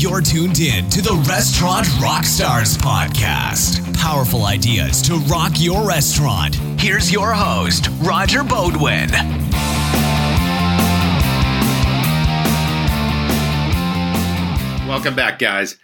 You're tuned in to the Restaurant Rockstars podcast. Powerful ideas to rock your restaurant. Here's your host, Roger Beaudoin. Welcome back, guys.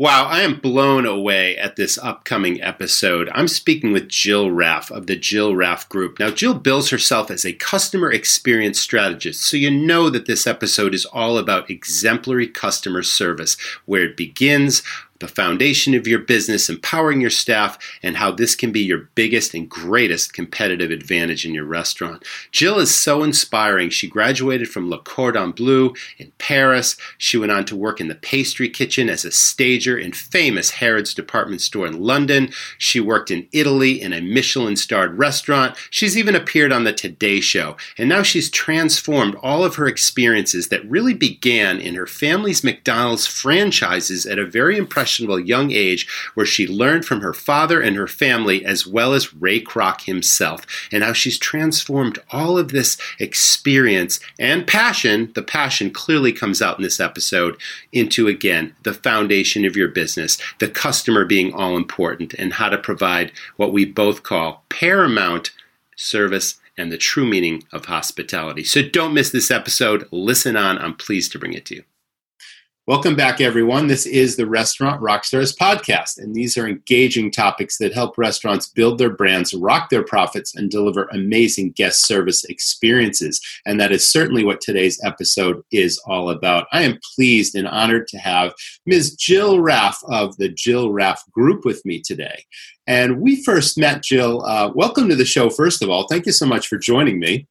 Wow, I am blown away at this upcoming episode. I'm speaking with Jill Raff of the Jill Raff Group. Now, Jill bills herself as a customer experience strategist, so you know that this episode is all about exemplary customer service, where it begins, the foundation of your business, empowering your staff, and how this can be your biggest and greatest competitive advantage in your restaurant. Jill is so inspiring. She graduated from Le Cordon Bleu in Paris. She went on to work in the pastry kitchen as a stager in famous Harrods department store in London. She worked in Italy in a Michelin starred restaurant. She's even appeared on the Today Show. And now she's transformed all of her experiences that really began in her family's McDonald's franchises at a very impressive young age where she learned from her father and her family as well as Ray Kroc himself, and how she's transformed all of this experience and passion. The passion clearly comes out in this episode into again the foundation of your business, the customer being all important, and how to provide what we both call paramount service and the true meaning of hospitality. So don't miss this episode. Listen on. I'm pleased to bring it to you. Welcome back, everyone. This is the Restaurant Rockstars podcast, and these are engaging topics that help restaurants build their brands, rock their profits, and deliver amazing guest service experiences. And that is certainly what today's episode is all about. I am pleased and honored to have Ms. Jill Raff of the Jill Raff Group with me today. And we first met Jill. Uh, welcome to the show, first of all. Thank you so much for joining me.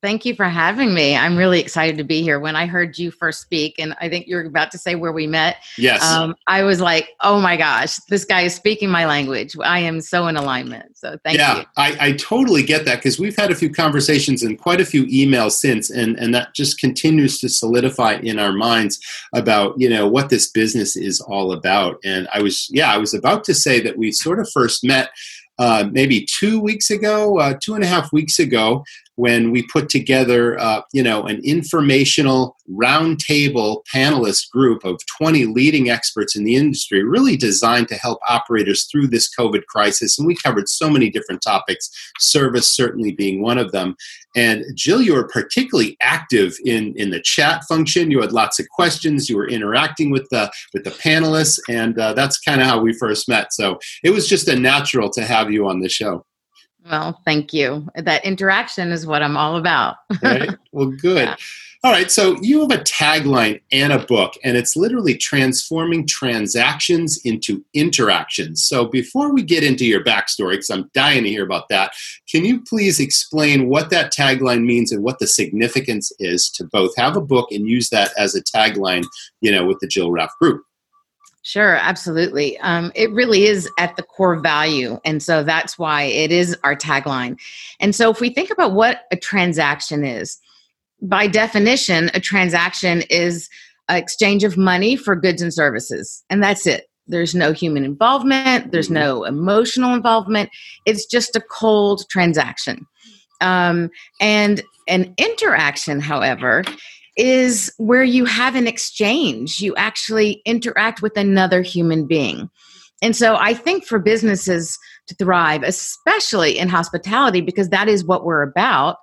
Thank you for having me. I'm really excited to be here. When I heard you first speak, and I think you're about to say where we met. Yes. Um, I was like, oh my gosh, this guy is speaking my language. I am so in alignment. So thank yeah, you. Yeah, I, I totally get that because we've had a few conversations and quite a few emails since, and, and that just continues to solidify in our minds about, you know, what this business is all about. And I was, yeah, I was about to say that we sort of first met uh, maybe two weeks ago, uh, two and a half weeks ago, when we put together, uh, you know, an informational roundtable panelist group of 20 leading experts in the industry, really designed to help operators through this COVID crisis. And we covered so many different topics, service certainly being one of them. And Jill, you were particularly active in, in the chat function. You had lots of questions. You were interacting with the with the panelists, and uh, that's kind of how we first met. So it was just a natural to have you on the show. Well, thank you. That interaction is what I'm all about. right. Well, good. Yeah. All right. So you have a tagline and a book, and it's literally transforming transactions into interactions. So before we get into your backstory, because I'm dying to hear about that, can you please explain what that tagline means and what the significance is to both have a book and use that as a tagline, you know, with the Jill Raff Group? Sure, absolutely. Um, it really is at the core value. And so that's why it is our tagline. And so if we think about what a transaction is, by definition, a transaction is an exchange of money for goods and services. And that's it. There's no human involvement, there's mm-hmm. no emotional involvement. It's just a cold transaction. Um, and an interaction, however, is where you have an exchange. You actually interact with another human being. And so I think for businesses to thrive, especially in hospitality, because that is what we're about,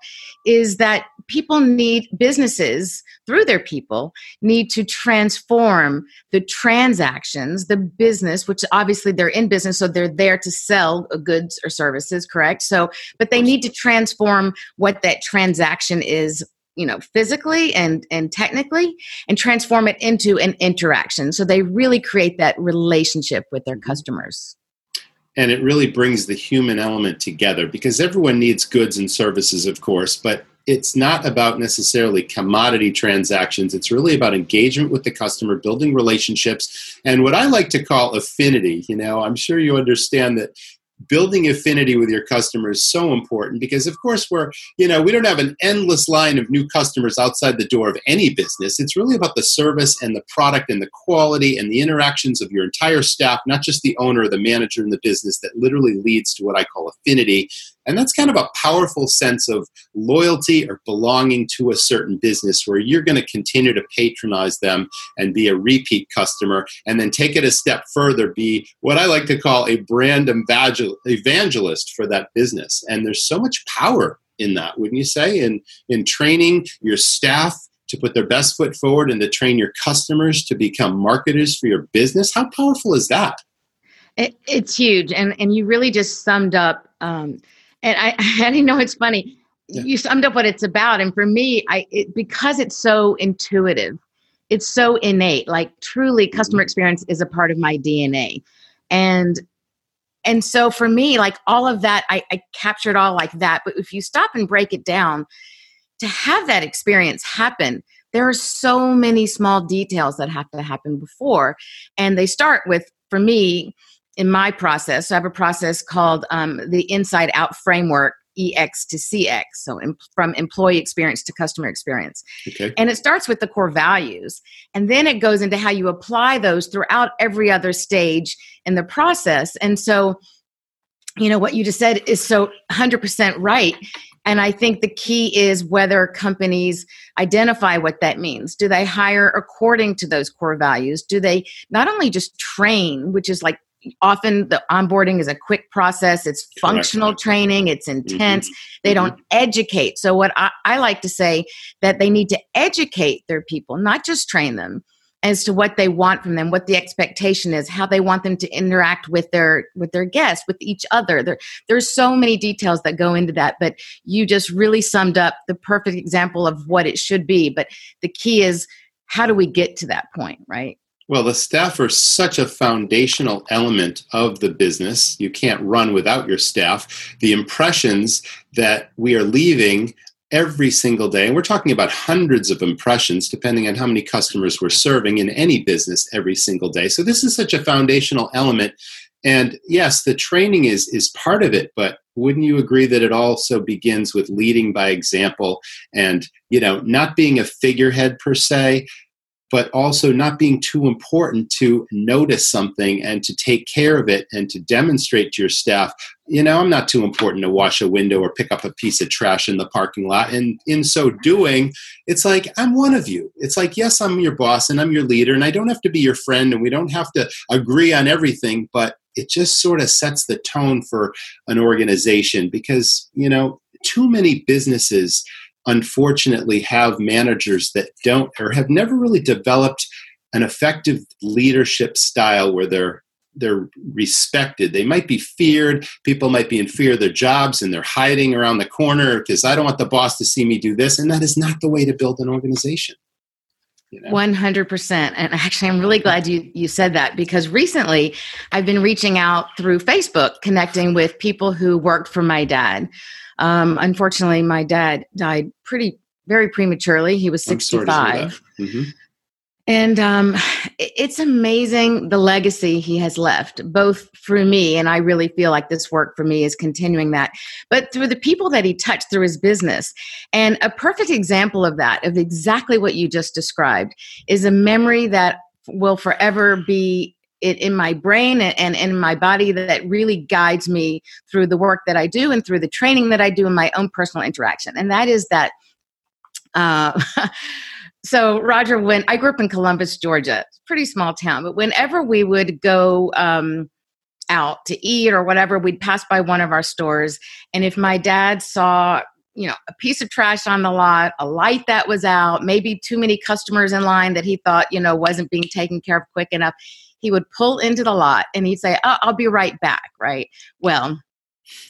is that people need businesses through their people need to transform the transactions the business which obviously they're in business so they're there to sell goods or services correct so but they need to transform what that transaction is you know physically and and technically and transform it into an interaction. So they really create that relationship with their mm-hmm. customers. And it really brings the human element together because everyone needs goods and services of course but it's not about necessarily commodity transactions. It's really about engagement with the customer building relationships and what i like to call affinity. You know i'm sure you understand that building affinity with your customers is so important because of course we're you know we don't have an endless line of new customers outside the door of any business. It's really about the service and the product and the quality and the interactions of your entire staff not just the owner or the manager in the business that literally leads to what i call affinity And that's kind of a powerful sense of loyalty or belonging to a certain business where you're going to continue to patronize them and be a repeat customer and then take it a step further, be what I like to call a brand evangelist for that business. And there's so much power in that, wouldn't you say? In in training your staff to put their best foot forward and to train your customers to become marketers for your business. How powerful is that? It, it's huge, and and you really just summed up. Um, and I, I didn't know it's funny. Yeah. You summed up what it's about, and for me, I it, because it's so intuitive, it's so innate. Like truly, customer mm-hmm. experience is a part of my DNA, and and so for me like all of that I, I captured all like that but if you stop and break it down to have that experience happen there are so many small details that have to happen before and they start with for me in my process i have a process called um, the inside out framework EX to CX, so from employee experience to customer experience. Okay. And it starts with the core values, and then it goes into how you apply those throughout every other stage in the process. And so, you know, what you just said is so 100% right. And I think the key is whether companies identify what that means. Do they hire according to those core values? Do they not only just train, which is like often the onboarding is a quick process it's functional Correct. training it's mm-hmm. intense mm-hmm. they mm-hmm. don't educate so what I, I like to say that they need to educate their people not just train them as to what they want from them what the expectation is how they want them to interact with their with their guests with each other there, there's so many details that go into that but you just really summed up the perfect example of what it should be but the key is how do we get to that point right well, the staff are such a foundational element of the business. You can't run without your staff. The impressions that we are leaving every single day, and we're talking about hundreds of impressions depending on how many customers we're serving in any business every single day. So, this is such a foundational element. And yes, the training is, is part of it, but wouldn't you agree that it also begins with leading by example and you know not being a figurehead per se but also not being too important to notice something and to take care of it and to demonstrate to your staff, you know, I'm not too important to wash a window or pick up a piece of trash in the parking lot. And in so doing, it's like, I'm one of you. It's like, yes, I'm your boss and I'm your leader, and I don't have to be your friend and we don't have to agree on everything, but it just sort of sets the tone for an organization because, you know, too many businesses unfortunately have managers that don't or have never really developed an effective leadership style where they're they're respected. They might be feared. People might be in fear of their jobs and they're hiding around the corner because I don't want the boss to see me do this. And that is not the way to build an organization. You know? 100%. And actually, I'm really glad you, you said that because recently I've been reaching out through Facebook, connecting with people who worked for my dad. Um, unfortunately, my dad died pretty very prematurely. He was 65. Mm-hmm. And um, it's amazing the legacy he has left, both through me, and I really feel like this work for me is continuing that, but through the people that he touched through his business. And a perfect example of that, of exactly what you just described, is a memory that will forever be it in my brain and, in my body that really guides me through the work that I do and through the training that I do in my own personal interaction. And that is that. Uh, so, Roger, when I grew up in Columbus, Georgia, pretty small town, but whenever we would go um, out to eat or whatever, we'd pass by one of our stores. And if my dad saw you know a piece of trash on the lot a light that was out maybe too many customers in line that he thought you know wasn't being taken care of quick enough he would pull into the lot and he'd say, oh, I'll be right back, right? Well,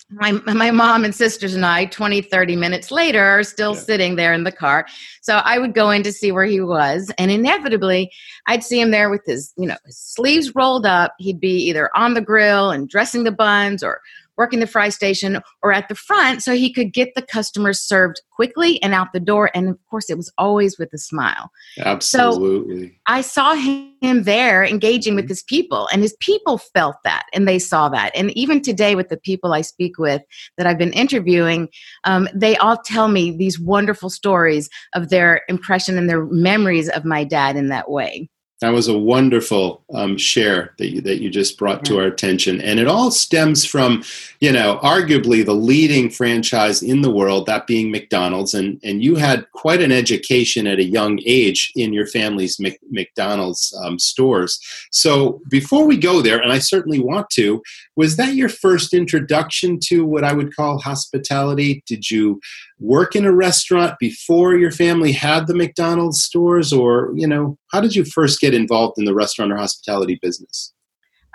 my, my mom and sisters and I, 20, 30 minutes later, are still yeah. sitting there in the car. So I would go in to see where he was. And inevitably, I'd see him there with his, you know, his sleeves rolled up. He'd be either on the grill and dressing the buns or working the fry station or at the front so he could get the customers served quickly and out the door. And of course, it was always with a smile. Absolutely. So I saw him there engaging with mm-hmm. his people, and his people felt that and they saw that. And even today, with the people I speak with that I've been interviewing, um, they all tell me these wonderful stories of their impression and their memories of my dad in that way. That was a wonderful um, share that you, that you just brought to our attention, and it all stems from, you know, arguably the leading franchise in the world, that being McDonald's, and and you had quite an education at a young age in your family's Mc, McDonald's um, stores. So before we go there, and I certainly want to, was that your first introduction to what I would call hospitality? Did you work in a restaurant before your family had the McDonald's stores, or you know, how did you first get involved in the restaurant or hospitality business?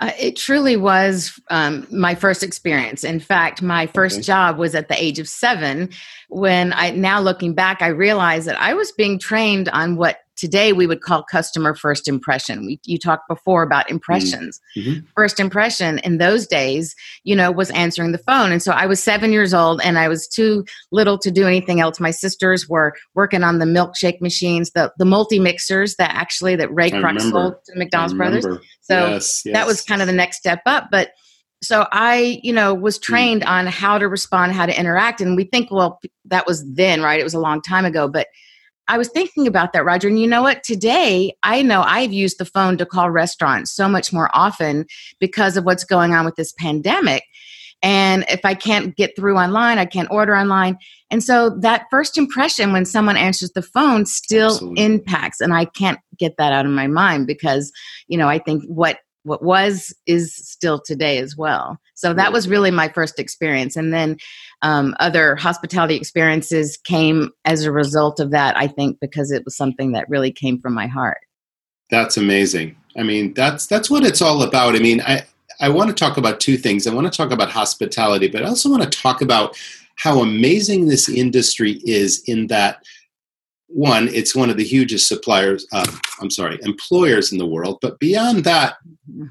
Uh, it truly was um, my first experience. In fact, my first okay. job was at the age of seven. When I now looking back, I realized that I was being trained on what today we would call customer first impression. We, you talked before about mm-hmm. impressions. Mm-hmm. First impression in those days, you know, was answering the phone. And so I was seven years old and I was too little to do anything else. My sisters were working on the milkshake machines, the, the multi mixers that actually that Ray Kroc sold to the McDonald's Brothers. So yes, yes. that was kind of the next step up. But so I, you know, was mm. trained on how to respond, how to interact. And we think, well, that was then, right? It was a long time ago. But I was thinking about that, Roger. And you know what? Today, I know I've used the phone to call restaurants so much more often because of what's going on with this pandemic. And if I can't get through online, I can't order online. And so that first impression when someone answers the phone still Absolutely. impacts. And I can't get that out of my mind because, you know, I think what what was is still today as well. So that was really my first experience. And then um, other hospitality experiences came as a result of that, I think, because it was something that really came from my heart. That's amazing. I mean, that's that's what it's all about. I mean, I I want to talk about two things. I want to talk about hospitality, but I also want to talk about how amazing this industry is in that one, it's one of the hugest suppliers, uh, I'm sorry, employers in the world. But beyond that,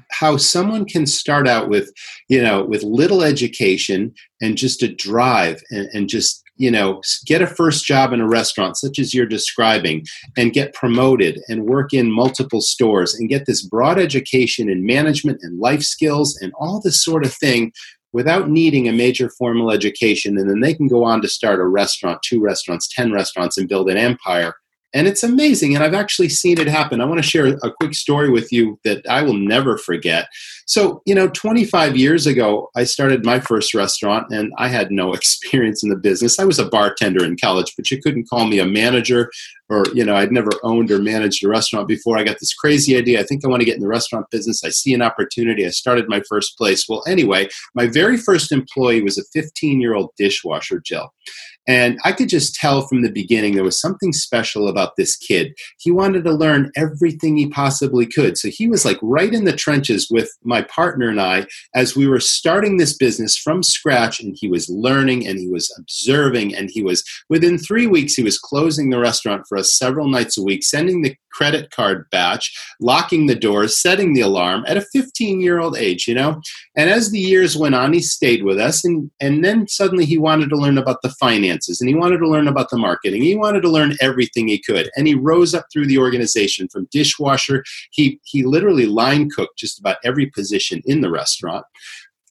how someone can start out with, you know, with little education and just a drive and, and just, you know, get a first job in a restaurant, such as you're describing, and get promoted and work in multiple stores and get this broad education in management and life skills and all this sort of thing without needing a major formal education. And then they can go on to start a restaurant, two restaurants, 10 restaurants, and build an empire. And it's amazing. And I've actually seen it happen. I want to share a quick story with you that I will never forget. So, you know, 25 years ago, I started my first restaurant and I had no experience in the business. I was a bartender in college, but you couldn't call me a manager or, you know, I'd never owned or managed a restaurant before. I got this crazy idea. I think I want to get in the restaurant business. I see an opportunity. I started my first place. Well, anyway, my very first employee was a 15 year old dishwasher, Jill. And I could just tell from the beginning there was something special about this kid. He wanted to learn everything he possibly could. So he was like right in the trenches with my partner and I as we were starting this business from scratch. And he was learning and he was observing. And he was, within three weeks, he was closing the restaurant for us several nights a week, sending the credit card batch, locking the doors, setting the alarm at a 15 year old age, you know? And as the years went on, he stayed with us. And, and then suddenly he wanted to learn about the finance finances and he wanted to learn about the marketing. He wanted to learn everything he could. And he rose up through the organization from dishwasher. He, he literally line cooked just about every position in the restaurant.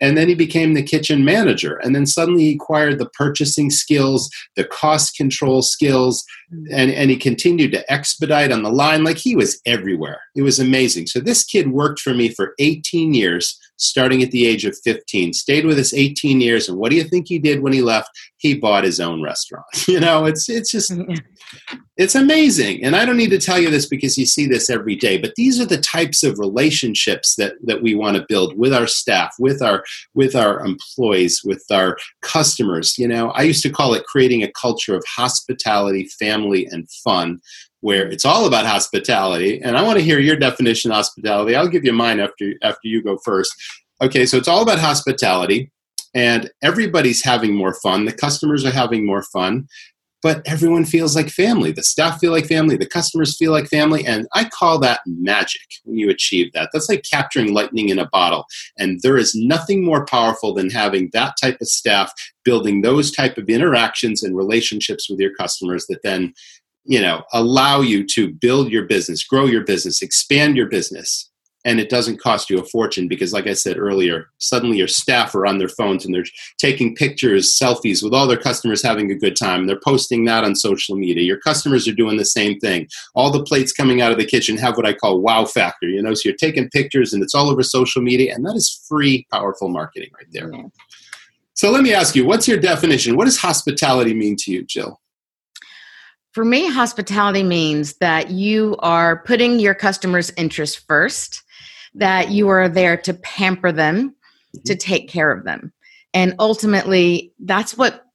And then he became the kitchen manager. And then suddenly he acquired the purchasing skills, the cost control skills, mm. and, and he continued to expedite on the line like he was everywhere. It was amazing. So this kid worked for me for 18 years starting at the age of 15 stayed with us 18 years and what do you think he did when he left? He bought his own restaurant. You know it's it's just mm-hmm. it's amazing. And i don't need to tell you this because you see this every day but these are the types of relationships that that we want to build with our staff with our with our employees with our customers. You know i used to call it creating a culture of hospitality family and fun where it's all about hospitality. And I want to hear your definition of hospitality. I'll give you mine after after you go first. Okay, so it's all about hospitality, and everybody's having more fun. The customers are having more fun, but everyone feels like family. The staff feel like family. The customers feel like family, and I call that magic when you achieve that. That's like capturing lightning in a bottle. And there is nothing more powerful than having that type of staff building those type of interactions and relationships with your customers that then you know allow you to build your business grow your business expand your business and it doesn't cost you a fortune because like i said earlier suddenly your staff are on their phones and they're taking pictures selfies with all their customers having a good time. They're posting that on social media. Your customers are doing the same thing. All the plates coming out of the kitchen have what i call wow factor you know so you're taking pictures and it's all over social media and that is free powerful marketing right there. Yeah. so let me ask you what's your definition? What does hospitality mean to you jill for me, hospitality means that you are putting your customers' interest first, that you are there to pamper them, mm-hmm. to take care of them. And ultimately, that's what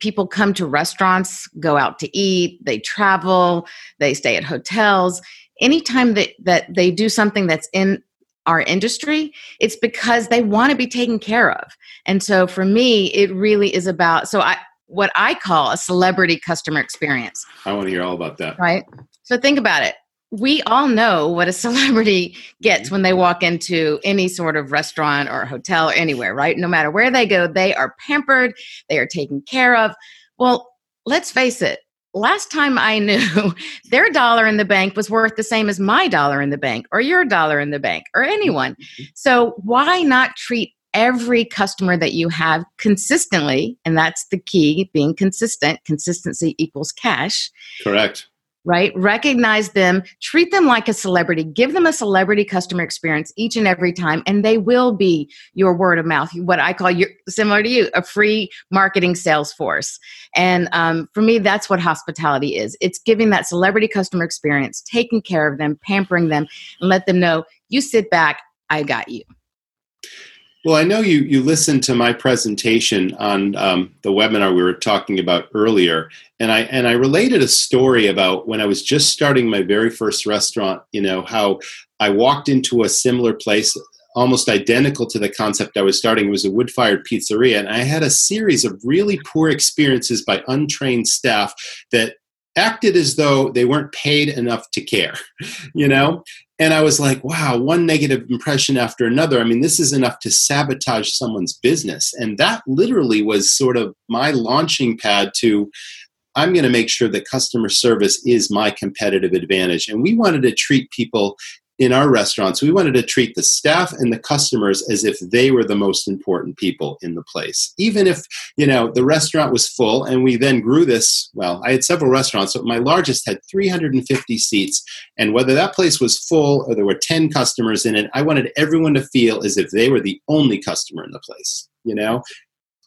people come to restaurants, go out to eat, they travel, they stay at hotels. Anytime that, that they do something that's in our industry, it's because they want to be taken care of. And so for me, it really is about so I what I call a celebrity customer experience. I want to hear all about that. Right. So think about it. We all know what a celebrity gets when they walk into any sort of restaurant or hotel or anywhere, right? No matter where they go, they are pampered, they are taken care of. Well, let's face it, last time I knew, their dollar in the bank was worth the same as my dollar in the bank or your dollar in the bank or anyone. Mm-hmm. So why not treat every customer that you have consistently, and that's the key being consistent. Consistency equals cash. Correct. Right? Recognize them, treat them like a celebrity, give them a celebrity customer experience each and every time, and they will be your word of mouth, what I call your similar to you, a free marketing sales force. And um, for me, that's what hospitality is it's giving that celebrity customer experience, taking care of them, pampering them, and let them know you sit back, I got you. Well, I know you you listened to my presentation on um, the webinar we were talking about earlier, and I and I related a story about when I was just starting my very first restaurant. You know how I walked into a similar place, almost identical to the concept I was starting. It was a wood fired pizzeria, and I had a series of really poor experiences by untrained staff that acted as though they weren't paid enough to care, you know? And I was like, wow, one negative impression after another. I mean, this is enough to sabotage someone's business. And that literally was sort of my launching pad to I'm going to make sure that customer service is my competitive advantage. And we wanted to treat people in our restaurants, we wanted to treat the staff and the customers as if they were the most important people in the place. Even if, you know, the restaurant was full and we then grew this, well, I had several restaurants, but my largest had 350 seats. And whether that place was full or there were 10 customers in it, I wanted everyone to feel as if they were the only customer in the place, you know?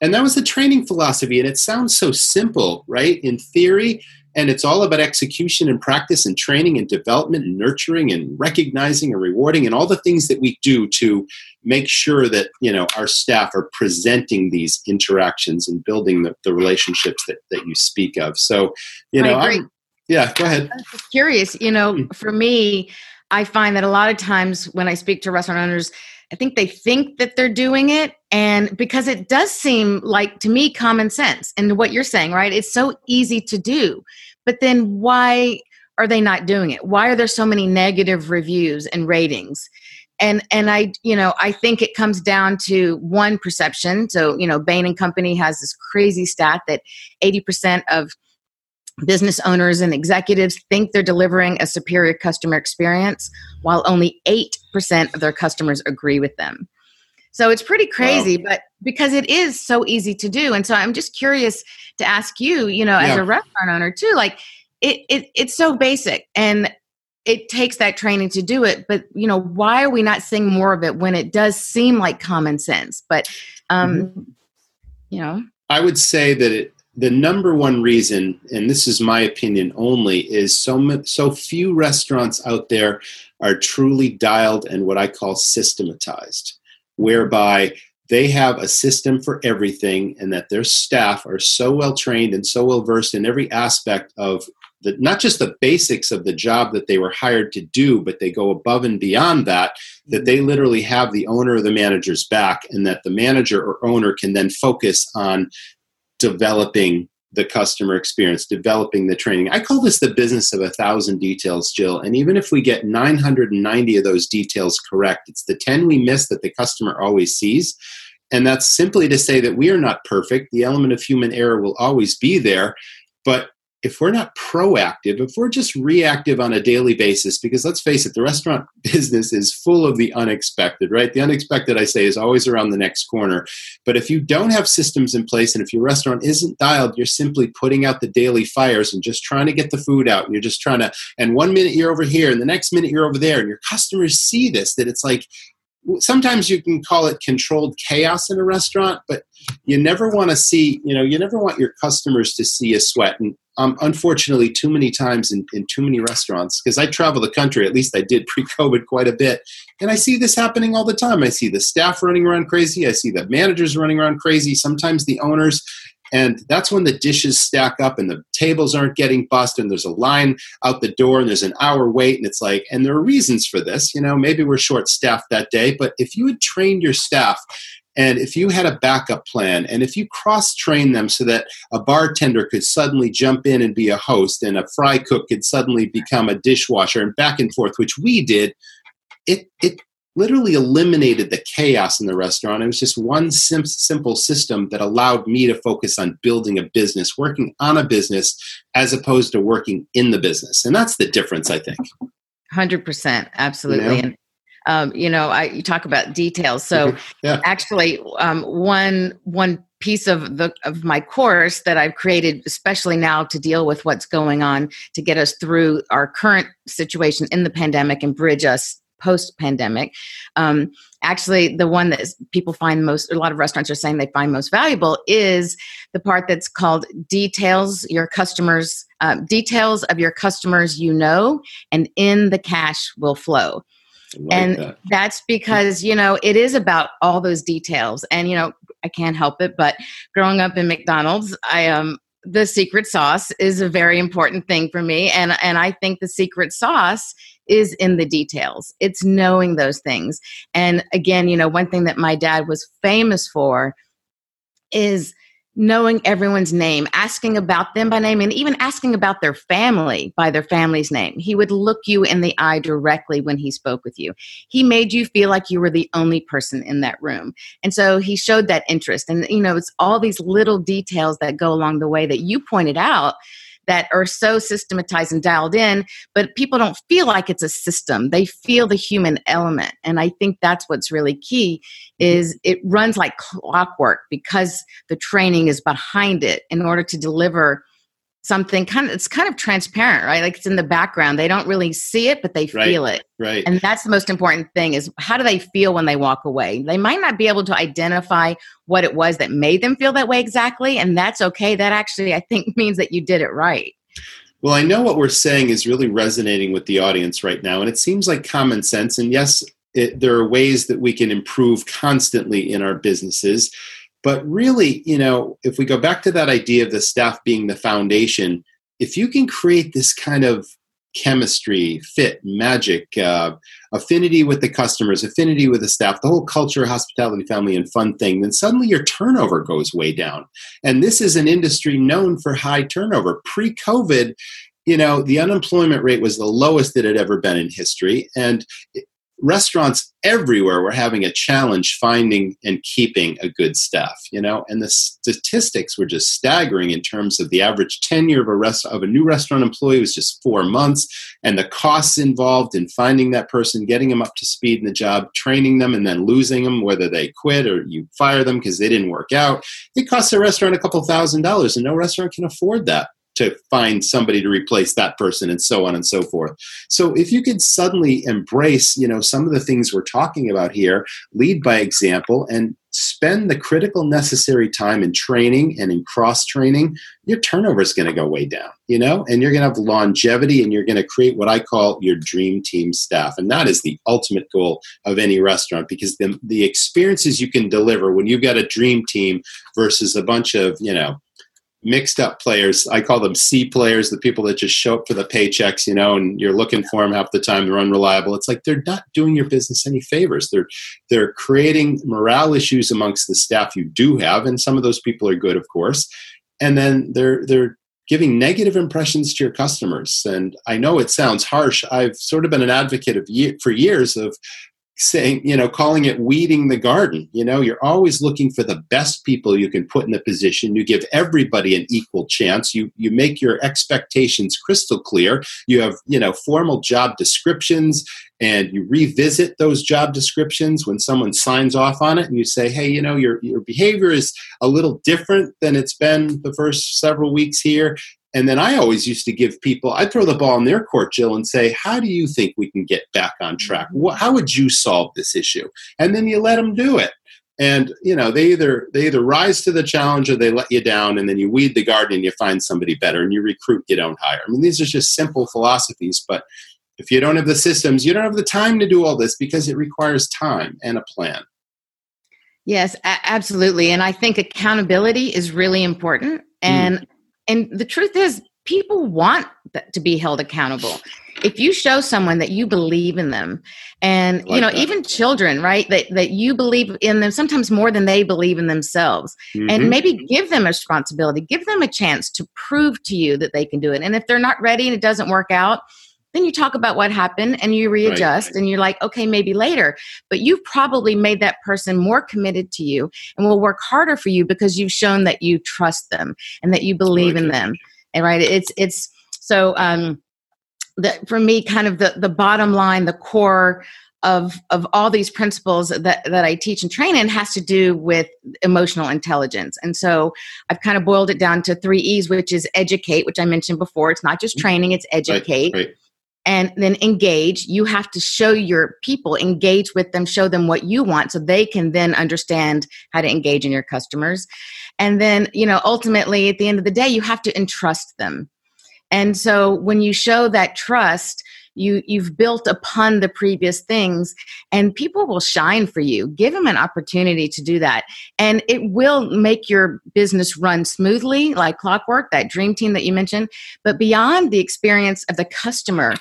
And that was the training philosophy. And it sounds so simple, right? In theory, and it's all about execution and practice and training and development and nurturing and recognizing and rewarding and all the things that we do to make sure that you know our staff are presenting these interactions and building the, the relationships that, that you speak of. So you know I'm, yeah go ahead. I'm curious you know hmm. for me i find that a lot of times when i speak to restaurant owners I think they think that they're doing it. And because it does seem like to me common sense and what you're saying, right? It's so easy to do. But then why are they not doing it? Why are there so many negative reviews and ratings? And and I, you know, I think it comes down to one perception. So, you know, Bain and Company has this crazy stat that 80% of business owners and executives think they're delivering a superior customer experience while only 8% of their customers agree with them so it's pretty crazy wow. but because it is so easy to do and so i'm just curious to ask you you know yeah. as a restaurant owner too like it, it it's so basic and it takes that training to do it but you know why are we not seeing more of it when it does seem like common sense but um mm-hmm. you know i would say that it the number one reason, and this is my opinion only, is so so few restaurants out there are truly dialed and what I call systematized, whereby they have a system for everything, and that their staff are so well trained and so well versed in every aspect of the, not just the basics of the job that they were hired to do, but they go above and beyond that, that mm-hmm. they literally have the owner or the manager's back, and that the manager or owner can then focus on developing the customer experience, developing the training. I call this the business of a thousand details, Jill. And even if we get 990 of those details correct, it's the 10 we miss that the customer always sees. And that's simply to say that we are not perfect. The element of human error will always be there. But if we're not proactive, if we're just reactive on a daily basis, because let's face it, the restaurant business is full of the unexpected, right? The unexpected, I say, is always around the next corner. But if you don't have systems in place and if your restaurant isn't dialed, you're simply putting out the daily fires and just trying to get the food out. And you're just trying to, and one minute you're over here and the next minute you're over there. And your customers see this, that it's like, sometimes you can call it controlled chaos in a restaurant, but you never want to see, you know, you never want your customers to see a sweat. And um, unfortunately, too many times in, in too many restaurants, because I travel the country, at least I did pre COVID quite a bit, and I see this happening all the time. I see the staff running around crazy, I see the managers running around crazy, sometimes the owners. And that's when the dishes stack up and the tables aren't getting bussed and there's a line out the door and there's an hour wait. And it's like, and there are reasons for this. You know, maybe we're short staffed that day, but if you had trained your staff and if you had a backup plan and if you cross train them so that a bartender could suddenly jump in and be a host and a fry cook could suddenly become a dishwasher and back and forth, which we did, it, it literally eliminated the chaos in the restaurant. It was just one sim- simple system that allowed me to focus on building a business, working on a business, as opposed to working in the business. And that's the difference, I think. 100%. Absolutely. You know? And um, you know, I, you talk about details. So yeah. actually, um, one one piece of the of my course that I've created, especially now to deal with what's going on to get us through our current situation in the pandemic and bridge us post pandemic. Um, actually, the one that people find most, a lot of restaurants are saying they find most valuable is the part that's called details your customers, uh, details of your customers you know, and in the cash will flow. Like and that. that's because you know it is about all those details and you know i can't help it but growing up in mcdonald's i um the secret sauce is a very important thing for me and and i think the secret sauce is in the details. It's knowing those things. And again, you know, one thing that my dad was famous for is knowing everyone's name, asking about them by name, and even asking about their family by their family's name. He would look you in the eye directly when he spoke with you. He made you feel like you were the only person in that room. And so he showed that interest. And, you know, it's all these little details that go along the way that you pointed out that are so systematized and dialed in, but people don't feel like it's a system. They feel the human element. And I think that's what's really key is it runs like clockwork because the training is behind it in order to deliver something kind of it's kind of transparent right? Like it's in the background. They don't really see it but they right, feel it. right. And that's the most important thing is how do they feel when they walk away? They might not be able to identify what it was that made them feel that way exactly and that's okay. That actually i think means that you did it right. Well i know what we're saying is really resonating with the audience right now and it seems like common sense and yes it, there are ways that we can improve constantly in our businesses but really, you know, if we go back to that idea of the staff being the foundation, if you can create this kind of chemistry, fit, magic, uh, affinity with the customers, affinity with the staff, the whole culture, hospitality, family, and fun thing, then suddenly your turnover goes way down. And this is an industry known for high turnover. Pre COVID, you know, the unemployment rate was the lowest it had ever been in history. And restaurants everywhere were having a challenge finding and keeping a good staff you know? And the statistics were just staggering in terms of the average tenure of a rest of a new restaurant employee was just four months and the costs involved in finding that person getting them up to speed in the job training them and then losing them whether they quit or you fire them because they didn't work out. It costs a restaurant a couple thousand dollars and no restaurant can afford that to find somebody to replace that person and so on and so forth. So if you could suddenly embrace you know some of the things we're talking about here lead by example and spend the critical necessary time in training and in cross training your turnover is going to go way down you know? And you're going to have longevity and you're going to create what i call your dream team staff. And that is the ultimate goal of any restaurant because the, the experiences you can deliver when you've got a dream team versus a bunch of you know mixed up players. I call them C players, the people that just show up for the paychecks, you know, and you're looking for them half the time. They're unreliable. It's like they're not doing your business any favors. They're they're creating morale issues amongst the staff you do have, and some of those people are good, of course. And then they're they're giving negative impressions to your customers. And I know it sounds harsh. I've sort of been an advocate of for years of saying, you know, calling it weeding the garden. You know, you're always looking for the best people you can put in the position. You give everybody an equal chance. You you make your expectations crystal clear. You have, you know, formal job descriptions and you revisit those job descriptions when someone signs off on it and you say, "Hey, you know, your your behavior is a little different than it's been the first several weeks here. And then I always used to give people, I'd throw the ball in their court, Jill, and say, How do you think we can get back on track? Mm-hmm. How would you solve this issue? And then you let them do it. And you know they either they either rise to the challenge or they let you down, and then you weed the garden and you find somebody better, and you recruit, you don't hire. I mean, these are just simple philosophies, but if you don't have the systems, you don't have the time to do all this because it requires time and a plan. Yes, a- absolutely. And I think accountability is really important. Mm. And mm and the truth is people want to be held accountable if you show someone that you believe in them and like you know that. even children right that, that you believe in them sometimes more than they believe in themselves mm-hmm. and maybe give them a responsibility give them a chance to prove to you that they can do it and if they're not ready and it doesn't work out then you talk about what happened and you readjust right. and you're like okay maybe later but you've probably made that person more committed to you and will work harder for you because you've shown that you trust them and that you believe in them and right it's it's so um that for me kind of the the bottom line the core of of all these principles that that I teach and train in has to do with emotional intelligence. And so I've kind of boiled it down to three E's, which is educate, which I mentioned before. It's not just mm-hmm. training, it's educate. Right, right and then engage. You have to show your people engage with them show them what you want so they can then understand how to engage in your customers. And then you know ultimately at the end of the day you have to entrust them. And so when you show that trust you you've built upon the previous things and people will shine for you. Give them an opportunity to do that. And it will make your business run smoothly like clockwork that dream team that you mentioned. But beyond the experience of the customer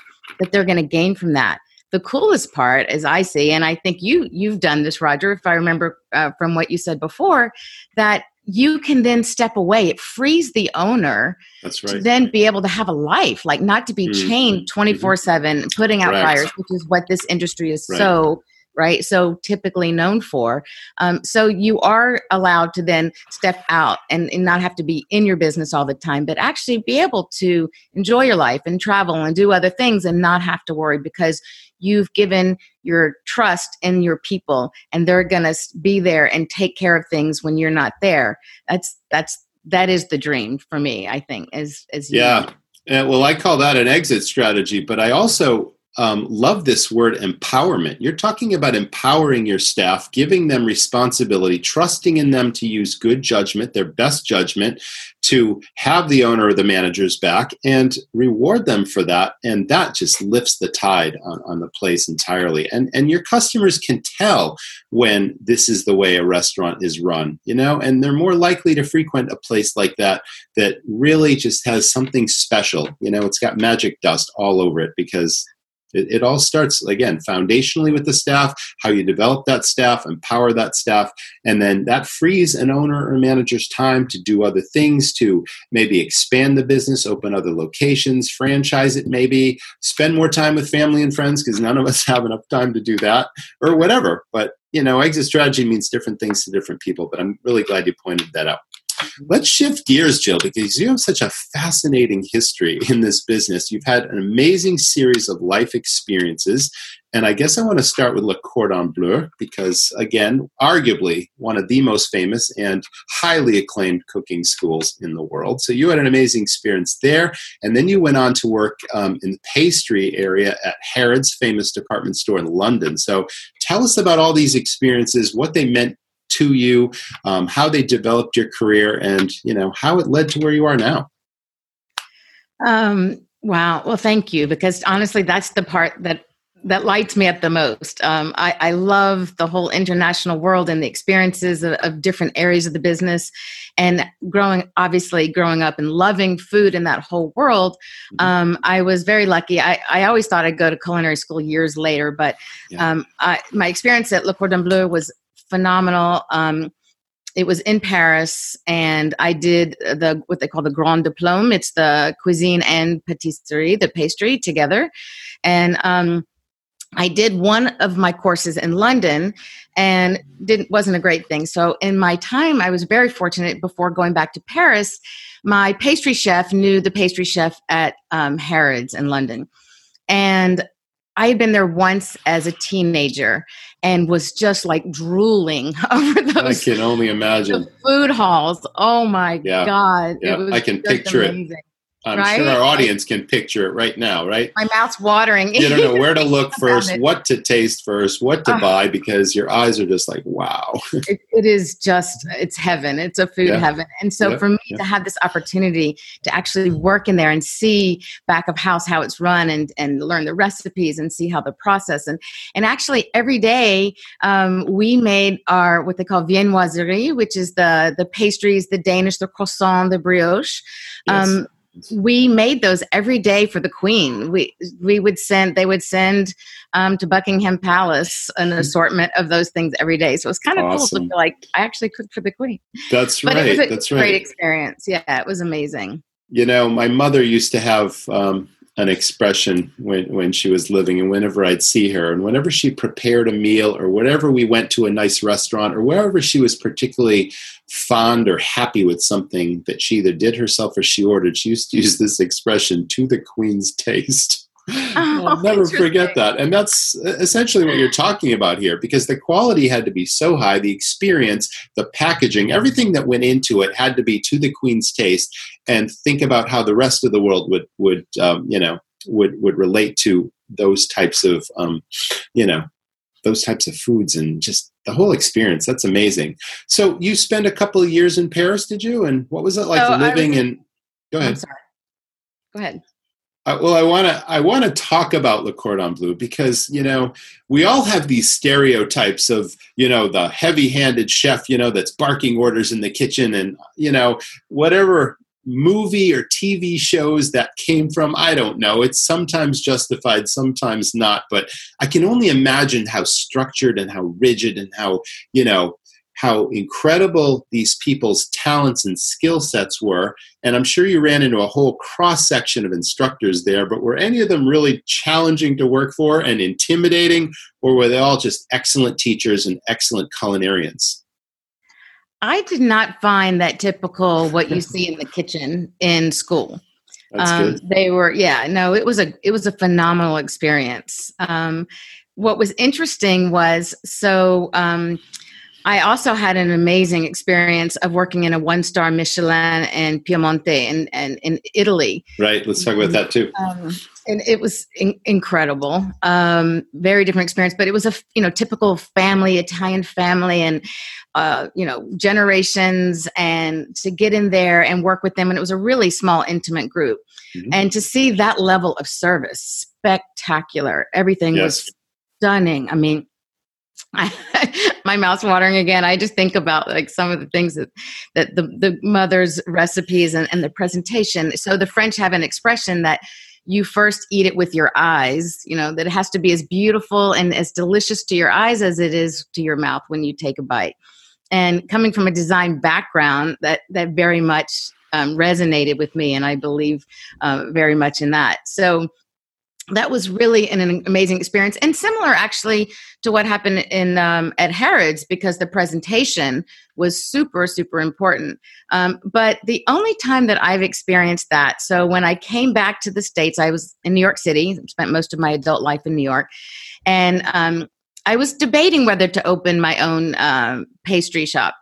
that they're going to gain from that the coolest part as i see and i think you you've done this roger if i remember uh, from what you said before that you can then step away it frees the owner That's right. to then be able to have a life like not to be mm-hmm. chained 24 7 putting out fires which is what this industry is right. so right? So typically known for. Um, so you are allowed to then step out and, and, not have to be in your business all the time, but actually be able to enjoy your life and travel and do other things and not have to worry because you've given your trust in your people and they're going to be there and take care of things when you're not there. That's that's that is the dream for me. I think as as yeah. yeah. Well, I call that an exit strategy, but I also um, love this word empowerment. You're talking about empowering your staff, giving them responsibility, trusting in them to use good judgment, their best judgment, to have the owner or the manager's back and reward them for that. And that just lifts the tide on, on the place entirely. And, and your customers can tell when this is the way a restaurant is run, you know, and they're more likely to frequent a place like that that really just has something special. You know, it's got magic dust all over it because it, it, all starts, again, foundationally with the staff, how you develop that staff, empower that staff, and then that frees an owner or manager's time to do other things, to maybe expand the business, open other locations, franchise it maybe, spend more time with family and friends because none of us have enough time to do that, or whatever. But, you know, exit strategy means different things to different people, but I'm really glad you pointed that out. Let's shift gears, Jill, because you have such a fascinating history in this business. You've had an amazing series of life experiences. And I guess I want to start with Le Cordon Bleu because, again, arguably one of the most famous and highly acclaimed cooking schools in the world. So you had an amazing experience there. And then you went on to work um, in the pastry area at Harrods, famous department store in London. So tell us about all these experiences, what they meant to you, um, how they developed your career, and you know how it led to where you are now. Um, wow. Well, thank you, because honestly, that's the part that that lights me up the most. Um, I, I, love the whole international world and the experiences of, of, different areas of the business. And growing, obviously, growing up and loving food in that whole world, mm-hmm. um, I was very lucky. I, I, always thought I'd go to culinary school years later, but yeah. um, I, my experience at Le Cordon Bleu was phenomenal. Um, it was in Paris, and I did the what they call the Grand Diplôme. It's the cuisine and patisserie, the pastry together, and um, I did one of my courses in London and didn't wasn't a great thing. So in my time, I was very fortunate before going back to Paris. My pastry chef knew the pastry chef at um, Harrods in London, and I had been there once as a teenager and was just like drooling over those. I can only imagine food halls. Oh my yeah. god! Yeah, I can picture amazing. it. I'm right? sure our audience can picture it right now, right? My mouth's watering. You don't know where to look first, what to taste first, what to uh, buy, because your eyes are just like, wow. it, it is just, it's heaven. It's a food yeah. heaven. And so yeah. for me yeah. to have this opportunity to actually work in there and see back of house how it's run and, and learn the recipes and see how the process and and actually every day um, we made our what they call viennoiserie, which is the the pastries, the Danish, the croissant, the brioche. Yes. Um, we made those every day for the queen. We we would send they would send um, to buckingham palace an mm-hmm. assortment of those things every day. So it's kind of awesome. cool to feel like i actually cooked for the queen. That's but right it was a that's great right experience. Yeah it was amazing. You know my mother used to have um, an expression when, when she was living and whenever I'd see her and whenever she prepared a meal or whenever we went to a nice restaurant or wherever she was particularly fond or happy with something that she either did herself or she ordered, she used to use this expression to the queen's taste. Oh, I'll never forget that. And that's essentially what you're talking about here because the quality had to be so high, the experience, the packaging, everything that went into it had to be to the queen's taste. And think about how the rest of the world would would um, you know would would relate to those types of um, you know those types of foods and just the whole experience. That's amazing. So you spent a couple of years in Paris, did you? And what was it like so living in? Go ahead. Go ahead. Uh, well, I want to I want to talk about Le Cordon Bleu because you know we all have these stereotypes of you know the heavy-handed chef you know that's barking orders in the kitchen and you know whatever movie or TV shows that came from I don't know. It's sometimes justified, sometimes not. But I can only imagine how structured and how rigid and how you know how incredible these people's talents and skill sets were. And I'm sure you ran into a whole cross section of instructors there, but were any of them really challenging to work for and intimidating, or were they all just excellent teachers and excellent culinarians? I did not find that typical what you see in the kitchen in school. Um, they were, yeah, no, it was a it was a phenomenal experience. Um, what was interesting was so um, I also had an amazing experience of working in a one star Michelin in Piemonte and, and in Italy. Right. Let's talk about that too. Um, and it was in- incredible. Um, very different experience, but it was a you know typical family, Italian family, and uh, you know generations, and to get in there and work with them, and it was a really small, intimate group, mm-hmm. and to see that level of service, spectacular. Everything yes. was stunning. I mean My mouth's watering again. I just think about like some of the things that, that the, the mother's recipes and, and the presentation. So the French have an expression that you first eat it with your eyes, you know, that it has to be as beautiful and as delicious to your eyes as it is to your mouth when you take a bite. And coming from a design background, that, that very much um, resonated with me, and I believe uh, very much in that. So that was really an, an, amazing experience and similar actually to what happened in um, at Harrods because the presentation was super super important. Um, but the only time that i've experienced that so when i came back to the states i was in new york city spent most of my adult life in new york and um, i was debating whether to open my own uh, pastry shop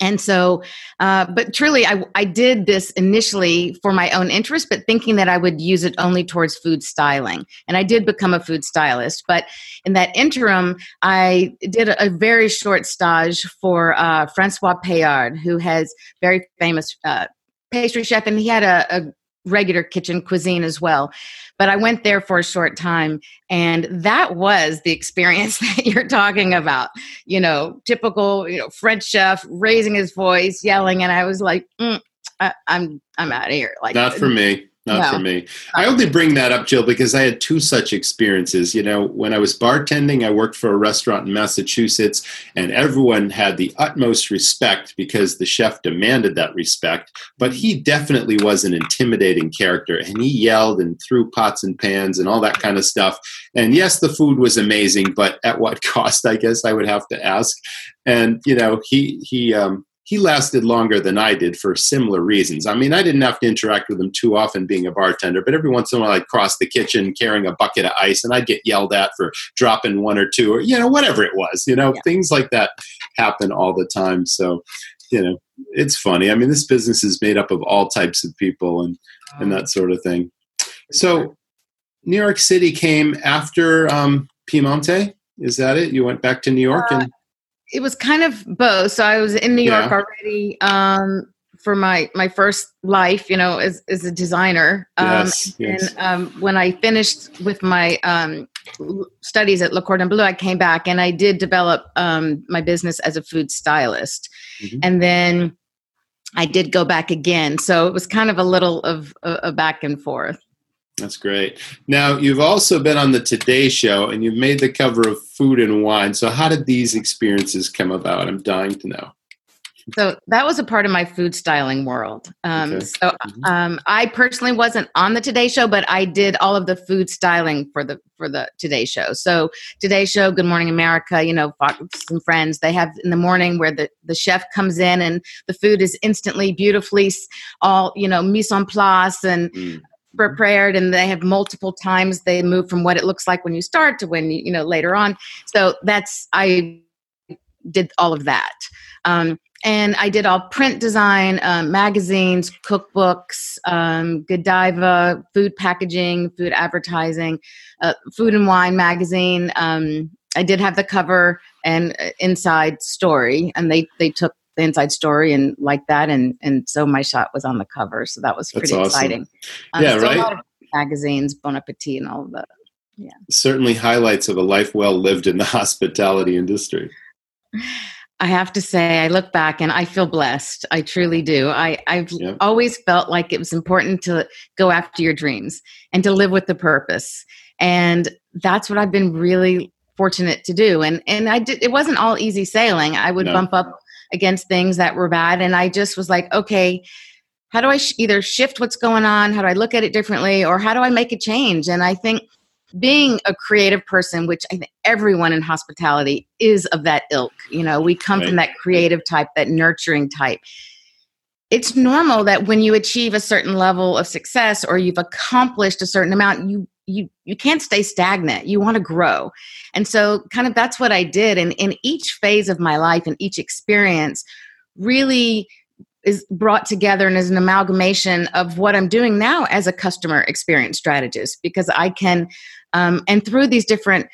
and so uh, but truly I, I did this initially for my own interest but thinking that i would use it only towards food styling. And i did become a food stylist but in that interim i did a, a very short stage for uh, francois payard who has very famous uh, pastry chef and he had a, a regular kitchen cuisine as well. But I went there for a short time, and that was the experience that you're talking about. You know, typical, you know, French chef raising his voice, yelling, and I was like, mm, I, am I'm, I'm out of here. Like, not for me. Not No. for me. I only bring that up, Jill, because I had two such experiences. You know, when I was bartending, I worked for a restaurant in Massachusetts, and everyone had the utmost respect because the chef demanded that respect. But he definitely was an intimidating character, and he yelled and threw pots and pans and all that kind of stuff. And yes, the food was amazing, but at what cost? I guess I would have to ask. And you know, he he um, he lasted longer than I did for similar reasons. I mean, I didn't have to interact with him too often being a bartender, but every once in a while I'd cross the kitchen carrying a bucket of ice and I'd get yelled at for dropping one or two or, you know, whatever it was. You know, Yeah. things like that happen all the time. So, you know, it's funny. I mean, this business is made up of all types of people and, and that sort of thing. So, New York City came after um, Piemonte. Is that it? You went back to New York and it was kind of both. So I was in New York Yeah. already um, for my my first life, you know, as as a designer. Um, Yes, yes. And um, when I finished with my um, studies at Le Cordon Bleu, I came back and I did develop um, my business as a food stylist, Mhm. and then I did go back again. So it was kind of a little of a, a back and forth. That's great. Now, you've also been on the Today Show and you've made the cover of Food and Wine. So, how did these experiences come about? I'm dying to know. So that was a part of my food styling world. Um, Okay. So Mhm. um, I personally wasn't on the Today Show, but I did all of the food styling for the for the Today Show. So Today Show, Good Morning America, you know, Fox and Friends, they have in the morning where the the chef comes in and the food is instantly, beautifully, all you know, mise en place and Mm. Prepared and they have multiple times they move from what it looks like when you start to when you, know later on. So that's i did all of that. Um, and i did all print design um, magazines cookbooks um, godiva food packaging food advertising uh, food and wine magazine. Um, i did have the cover and uh, inside story and they they took the inside story and like that and and so my shot was on the cover so that was pretty awesome. exciting um, Yeah, right? A lot of magazines, Bon Appetit, and all of that. Certainly highlights of a life well lived in the hospitality industry. I have to say, I look back and I feel blessed. I truly do. I, I've Yeah. always felt like it was important to go after your dreams and to live with the purpose, and that's what I've been really fortunate to do. And and I did. It wasn't all easy sailing. I would No. bump up against things that were bad, and I just was like, okay. How do I sh- either shift what's going on? How do I look at it differently? Or how do I make a change? And I think being a creative person, which I think everyone in hospitality is of that ilk, you know, we come from that creative type, that nurturing type. It's normal that when you achieve a certain level of success or you've accomplished a certain amount, you you you can't stay stagnant. You want to grow. And so kind of that's what I did. And in each phase of my life and each experience really is brought together and is an amalgamation of what I'm doing now as a customer experience strategist because I can, um, and through these different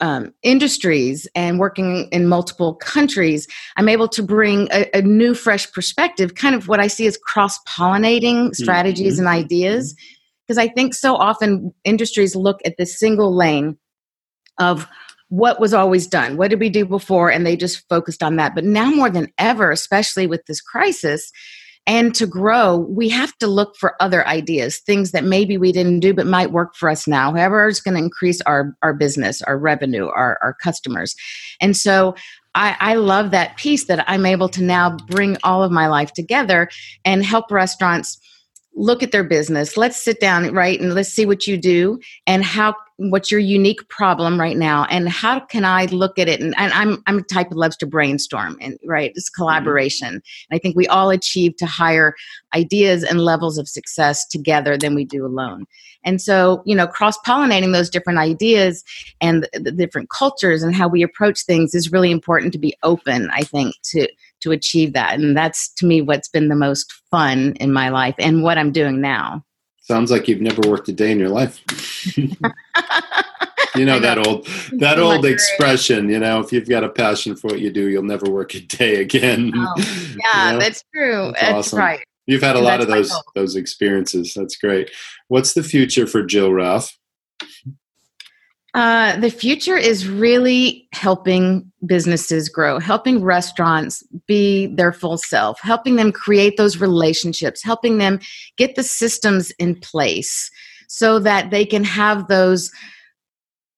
um, industries and working in multiple countries, I'm able to bring a, a new, fresh perspective, kind of what I see as cross pollinating strategies and ideas. Because I think so often industries look at this single lane of what was always done. What did we do before? And they just focused on that. But now more than ever, especially with this crisis, and to grow, we have to look for other ideas, things that maybe we didn't do but might work for us now. However, it's going to increase our, our business, our revenue, our, our customers. And so I, I love that piece that I'm able to now bring all of my life together and help restaurants look at their business. Let's sit down, right, and let's see what you do and how what's your unique problem right now and how can i look at it? And, and i'm i'm a type that loves to brainstorm and right it's mm-hmm. collaboration. And i think we all achieve to higher ideas and levels of success together than we do alone. And so you know cross pollinating those different ideas and the, the different cultures and how we approach things is really important to be open i think to to achieve that and that's to me what's been the most fun in my life and what i'm doing now Sounds like you've never worked a day in your life. you know, know. that old that old expression. You know, if you've got a passion for what you do, you'll never work a day again. Oh, You yeah know? that's true That's that's, awesome. right You've had a And lot of those those experiences. That's great. What's the future for Jill Raff? Uh, the future is really helping businesses grow, helping restaurants be their full self, helping them create those relationships, helping them get the systems in place so that they can have those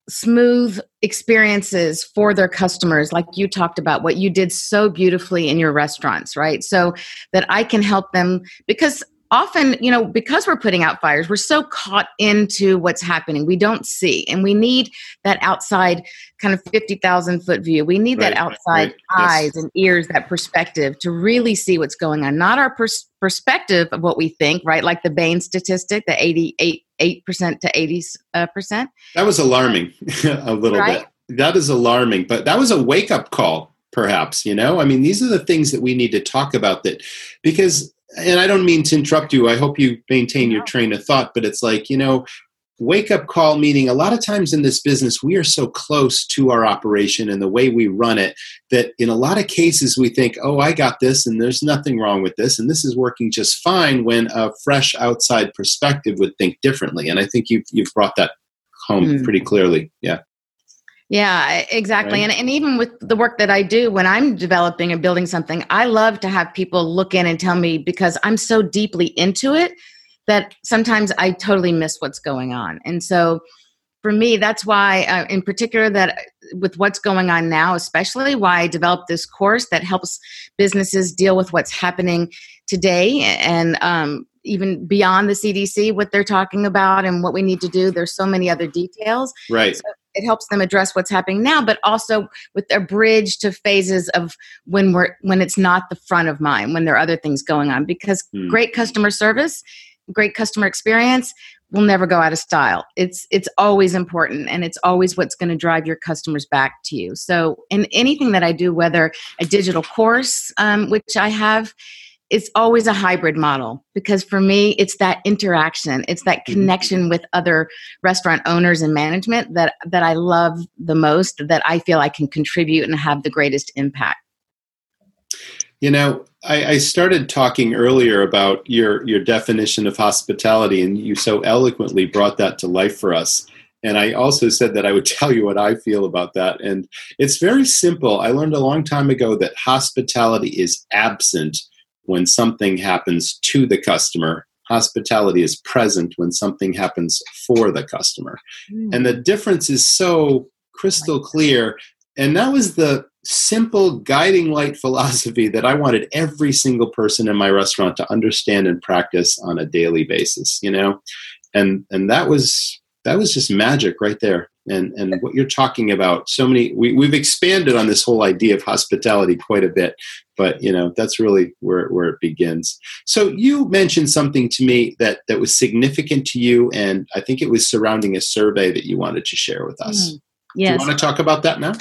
smooth experiences for their customers like you talked about what you did so beautifully in your restaurants right? So that i can help them because often, you know, because we're putting out fires, we're so caught into what's happening. We don't see. And we need that outside kind of 50,000 foot view. We need right, that outside right, eyes yes. and ears, that perspective to really see what's going on. Not our pers- perspective of what we think, right? Like the Bain statistic, the 88 8% to 80 uh, percent. That was alarming a little right? bit. That is alarming, but that was a wake up call perhaps you know i mean these are the things that we need to talk about that because and I don't mean to interrupt you. I hope you maintain your train of thought, but it's like, you know, wake up call meaning a lot of times in this business we are so close to our operation and the way we run it that in a lot of cases we think oh i got this and there's nothing wrong with this and this is working just fine when a fresh outside perspective would think differently and i think you've, you've brought that home mm. pretty clearly yeah yeah, exactly. Right? And, and even with the work that I do, when I'm developing and building something, I love to have people look in and tell me because I'm so deeply into it that sometimes I totally miss what's going on. And so for me, that's why, uh, in particular, that with what's going on now, especially why I developed this course that helps businesses deal with what's happening today and um, even beyond the CDC, what they're talking about and what we need to do. There's so many other details. Right. So it helps them address what's happening now but also with a bridge to phases of when we're when it's not the front of mind when there are other things going on because mm. great customer service great customer experience will never go out of style it's it's always important and it's always what's going to drive your customers back to you so in anything that i do whether a digital course um, which i have it's always a hybrid model because for me it's that interaction it's that mm-hmm. connection with other restaurant owners and management that that i love the most that i feel i can contribute and have the greatest impact you know I, I started talking earlier about your your definition of hospitality and you so eloquently brought that to life for us and I also said that I would tell you what I feel about that. And it's very simple. I learned a long time ago that hospitality is absent when something happens to the customer. Hospitality is present when something happens for the customer. Mm. And the difference is so crystal clear. And that was the simple guiding light philosophy that I wanted every single person in my restaurant to understand and practice on a daily basis, you know? And and that was that was just magic right there and and what you're talking about so many we, we've expanded on this whole idea of hospitality quite a bit but you know that's really where, where it begins. So you mentioned something to me that that was significant to you and i think it was surrounding a survey that you wanted to share with us. Mm, yes. do you want to talk about that now?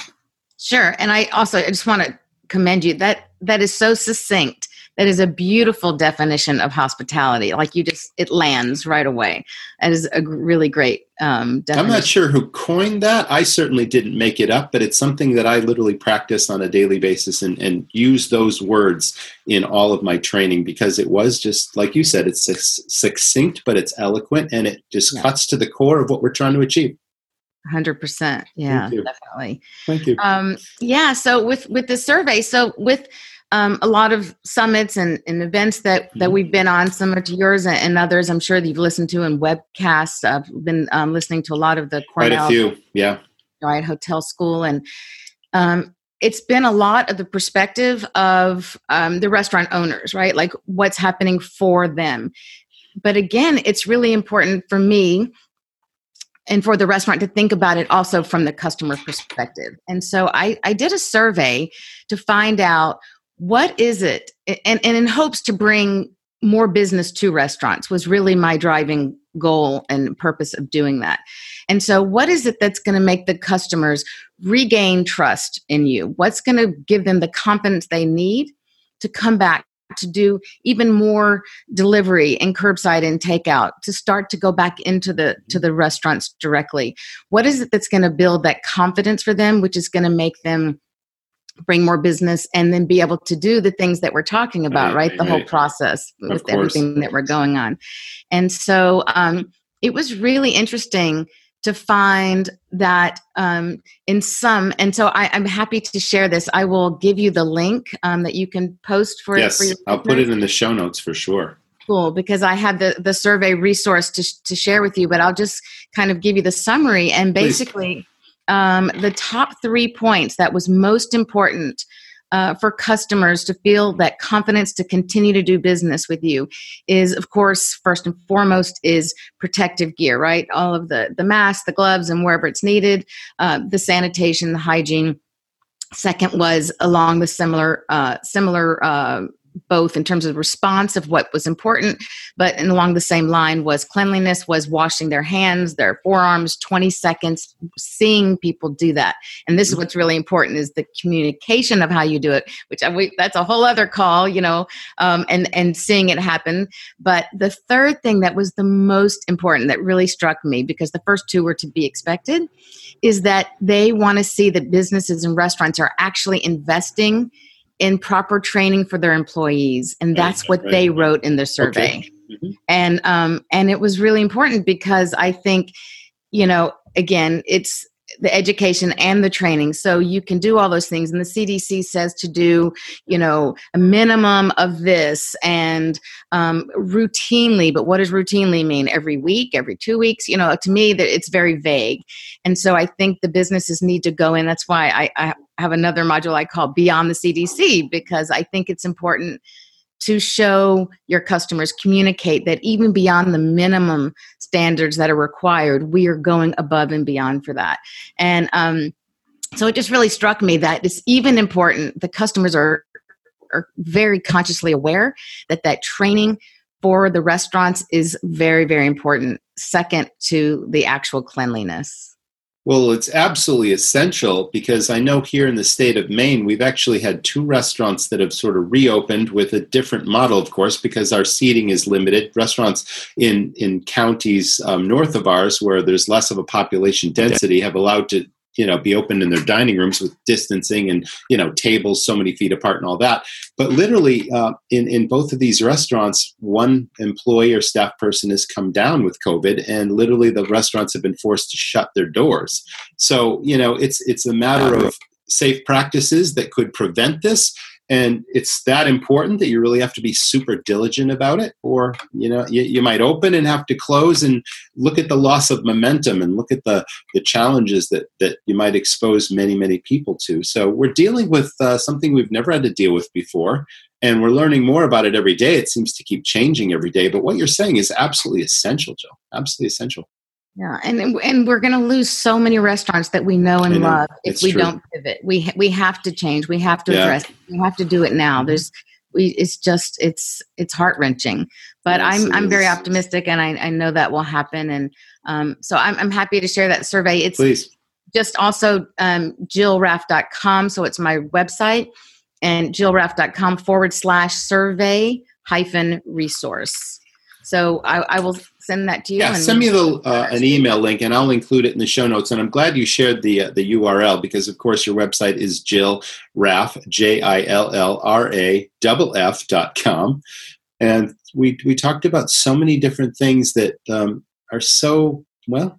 Sure and i also i just want to commend you. That that is so succinct that is a beautiful definition of hospitality. Like you just, it lands right away. That is a really great um, I'm not sure who coined that. I certainly didn't make it up, but it's something that I literally practice on a daily basis and, and use those words in all of my training because it was just, like you said, it's succinct, but it's eloquent and it just yeah. cuts to the core of what we're trying to achieve. 100% yeah Thank definitely thank you um, yeah so with with the survey so with um, a lot of summits and, and events that, that mm-hmm. we've been on, similar to yours and others. I'm sure that you've listened to in webcasts. I've been um, listening to a lot of the Cornell, quite a few, yeah, right, hotel school, and um, it's been a lot of the perspective of um, the restaurant owners, right? Like what's happening for them. But again, it's really important for me and for the restaurant to think about it also from the customer perspective. And so I, I did a survey to find out what is it and, and in hopes to bring more business to restaurants was really my driving goal and purpose of doing that. And so what is it that's going to make the customers regain trust in you? What's going to give them the confidence they need to come back to do even more delivery and curbside and takeout to start to go back into the to the restaurants directly? What is it that's going to build that confidence for them which is going to make them bring more business and then be able to do the things that we're talking about right, right? the right. whole process of with course. everything that we're going on and so um, it was really interesting to find that um, in some, and so I, am happy to share this. I will give you the link um, that you can post for. Yes, for your I'll put it in the show notes for sure. Cool, because I have the the survey resource to to share with you, but I'll just kind of give you the summary and basically um, the top three points that was most important uh, for customers to feel that confidence to continue to do business with you is of course first and foremost is protective gear right? All of the the masks the gloves and wherever it's needed uh, the sanitation the hygiene. Second was along the similar uh, similar uh, both in terms of response of what was important but and along the same line was cleanliness was washing their hands their forearms 20 seconds seeing people do that. And this is what's really important is the communication of how you do it which I, we, that's a whole other call you know um, and and seeing it happen. But the third thing that was the most important that really struck me because the first two were to be expected is that they want to see that businesses and restaurants are actually investing in proper training for their employees and that's what they wrote in the survey okay. mm-hmm. and um and it was really important because i think you know again it's the education and the training. So you can do all those things. And the cdc says to do you know a minimum of this and um, routinely but what does routinely mean? Every week every two weeks? You know to me that it's very vague. And so i think the businesses need to go in. That's why i, I have another module i call beyond the cdc because i think it's important to show your customers communicate that even beyond the minimum standards that are required we are going above and beyond for that. And um, so it just really struck me that it's even important the customers are are very consciously aware that that training for the restaurants is very very important second to the actual cleanliness well, it's absolutely essential because I know here in the state of Maine, we've actually had two restaurants that have sort of reopened with a different model, of course, because our seating is limited. Restaurants in, in counties um, north of ours, where there's less of a population density, have allowed to you know be open in their dining rooms with distancing and you know tables so many feet apart and all that. But literally uh, in in both of these restaurants one employee or staff person has come down with covid and literally the restaurants have been forced to shut their doors. So you know it's it's a matter of safe practices that could prevent this and it's that important that you really have to be super diligent about it or you know you, you, might open and have to close and look at the loss of momentum and look at the the challenges that that you might expose many many people to. So we're dealing with uh, something we've never had to deal with before and we're learning more about it every day. It seems to keep changing every day but what you're saying is absolutely essential joe. Absolutely essential yeah, and and we're going to lose so many restaurants that we know and know. love if it's we true. don't pivot. We we have to change. We have to yeah. address. It. We have to do it now. Mm-hmm. There's we. It's just it's it's heart wrenching. But yes, I'm I'm very optimistic, and I, I know that will happen. And um, so I'm I'm happy to share that survey. It's Please. just also um, jillraff.com. So it's my website and jillraff.com forward slash survey hyphen resource. So I, I will send that to you. Yeah, send me the, uh, an email link, and I'll include it in the show notes. And I'm glad you shared the uh, the URL because, of course, your website is Jill Raff J I L L R A F dot com, and we we talked about so many different things that um, are so well.